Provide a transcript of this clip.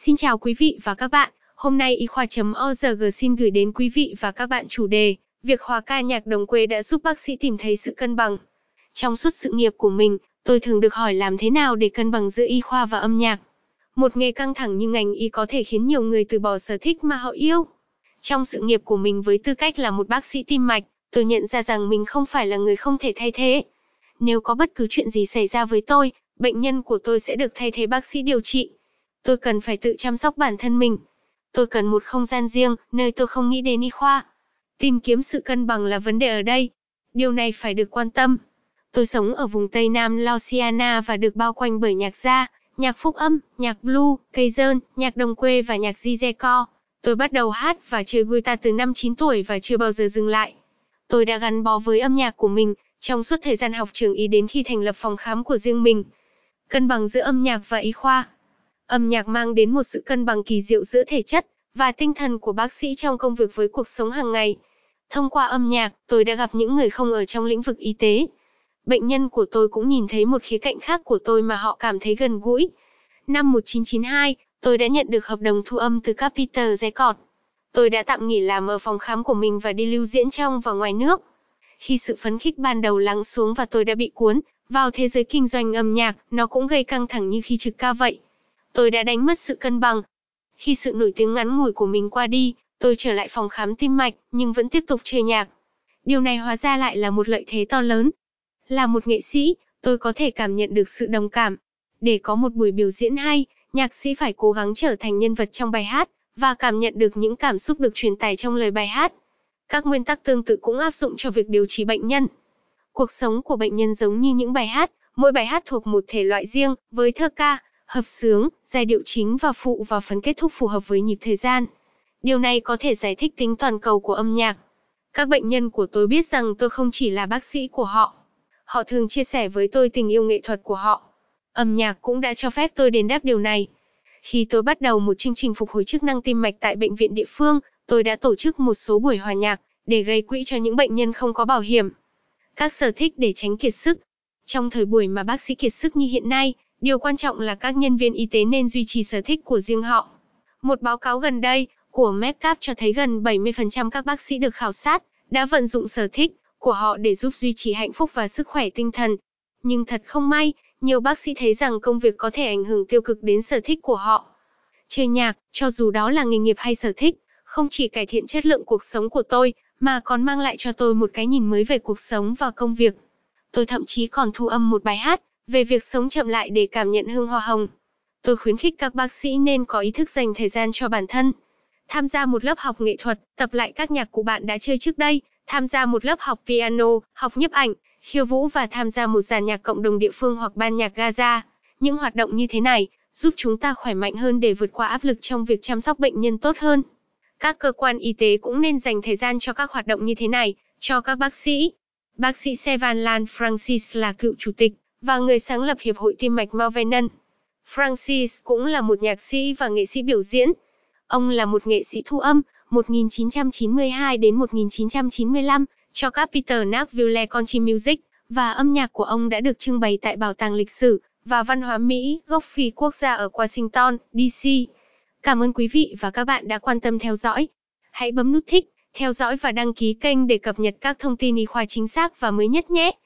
Xin chào quý vị và các bạn. Hôm nay y khoa.org xin gửi đến quý vị và các bạn chủ đề Việc hòa ca nhạc đồng quê đã giúp bác sĩ tìm thấy sự cân bằng. Trong suốt sự nghiệp của mình, tôi thường được hỏi làm thế nào để cân bằng giữa y khoa và âm nhạc. Một nghề căng thẳng như ngành y có thể khiến nhiều người từ bỏ sở thích mà họ yêu. Trong sự nghiệp của mình với tư cách là một bác sĩ tim mạch, tôi nhận ra rằng mình không phải là người không thể thay thế. Nếu có bất cứ chuyện gì xảy ra với tôi, bệnh nhân của tôi sẽ được thay thế bác sĩ điều trị. Tôi cần phải tự chăm sóc bản thân mình. Tôi cần một không gian riêng, nơi tôi không nghĩ đến y khoa. Tìm kiếm sự cân bằng là vấn đề ở đây. Điều này phải được quan tâm. Tôi sống ở vùng Tây Nam Louisiana và được bao quanh bởi nhạc gia, nhạc phúc âm, nhạc blue, cây dơn, nhạc đồng quê và nhạc Zizeco. Tôi bắt đầu hát và chơi guitar từ năm 9 tuổi và chưa bao giờ dừng lại. Tôi đã gắn bó với âm nhạc của mình trong suốt thời gian học trường y đến khi thành lập phòng khám của riêng mình. Cân bằng giữa âm nhạc và y khoa. Âm nhạc mang đến một sự cân bằng kỳ diệu giữa thể chất và tinh thần của bác sĩ trong công việc với cuộc sống hàng ngày. Thông qua âm nhạc, tôi đã gặp những người không ở trong lĩnh vực y tế. Bệnh nhân của tôi cũng nhìn thấy một khía cạnh khác của tôi mà họ cảm thấy gần gũi. Năm 1992, tôi đã nhận được hợp đồng thu âm từ Capital Records. Tôi đã tạm nghỉ làm ở phòng khám của mình và đi lưu diễn trong và ngoài nước. Khi sự phấn khích ban đầu lắng xuống và tôi đã bị cuốn vào thế giới kinh doanh âm nhạc, nó cũng gây căng thẳng như khi trực ca vậy. Tôi đã đánh mất sự cân bằng. Khi sự nổi tiếng ngắn ngủi của mình qua đi, tôi trở lại phòng khám tim mạch, nhưng vẫn tiếp tục chơi nhạc. Điều này hóa ra lại là một lợi thế to lớn. Là một nghệ sĩ, tôi có thể cảm nhận được sự đồng cảm. Để có một buổi biểu diễn hay, nhạc sĩ phải cố gắng trở thành nhân vật trong bài hát, và cảm nhận được những cảm xúc được truyền tải trong lời bài hát. Các nguyên tắc tương tự cũng áp dụng cho việc điều trị bệnh nhân. Cuộc sống của bệnh nhân giống như những bài hát, mỗi bài hát thuộc một thể loại riêng, với thơ ca, hợp sướng, giai điệu chính và phụ và phần kết thúc phù hợp với nhịp thời gian. Điều này có thể giải thích tính toàn cầu của âm nhạc. Các bệnh nhân của tôi biết rằng tôi không chỉ là bác sĩ của họ. Họ thường chia sẻ với tôi tình yêu nghệ thuật của họ. Âm nhạc cũng đã cho phép tôi đền đáp điều này. Khi tôi bắt đầu một chương trình phục hồi chức năng tim mạch tại bệnh viện địa phương, tôi đã tổ chức một số buổi hòa nhạc để gây quỹ cho những bệnh nhân không có bảo hiểm. Các sở thích để tránh kiệt sức. Trong thời buổi mà bác sĩ kiệt sức như hiện nay, điều quan trọng là các nhân viên y tế nên duy trì sở thích của riêng họ. Một báo cáo gần đây của Medcap cho thấy gần 70% các bác sĩ được khảo sát đã vận dụng sở thích của họ để giúp duy trì hạnh phúc và sức khỏe tinh thần. Nhưng thật không may, nhiều bác sĩ thấy rằng công việc có thể ảnh hưởng tiêu cực đến sở thích của họ. Chơi nhạc, cho dù đó là nghề nghiệp hay sở thích, không chỉ cải thiện chất lượng cuộc sống của tôi, mà còn mang lại cho tôi một cái nhìn mới về cuộc sống và công việc. Tôi thậm chí còn thu âm một bài hát về việc sống chậm lại để cảm nhận hương hoa hồng. Tôi khuyến khích các bác sĩ nên có ý thức dành thời gian cho bản thân. Tham gia một lớp học nghệ thuật, tập lại các nhạc cụ bạn đã chơi trước đây, tham gia một lớp học piano, học nhiếp ảnh, khiêu vũ và tham gia một dàn nhạc cộng đồng địa phương hoặc ban nhạc Gaza. Những hoạt động như thế này giúp chúng ta khỏe mạnh hơn để vượt qua áp lực trong việc chăm sóc bệnh nhân tốt hơn. Các cơ quan y tế cũng nên dành thời gian cho các hoạt động như thế này, cho các bác sĩ. Bác sĩ Sevan Lan Francis là cựu chủ tịch và người sáng lập Hiệp hội Tim mạch Malvenan. Francis cũng là một nhạc sĩ và nghệ sĩ biểu diễn. Ông là một nghệ sĩ thu âm 1992 đến 1995 cho các Peter Nashville Country Music và âm nhạc của ông đã được trưng bày tại Bảo tàng Lịch sử và Văn hóa Mỹ gốc Phi quốc gia ở Washington, D.C. Cảm ơn quý vị và các bạn đã quan tâm theo dõi. Hãy bấm nút thích, theo dõi và đăng ký kênh để cập nhật các thông tin y khoa chính xác và mới nhất nhé.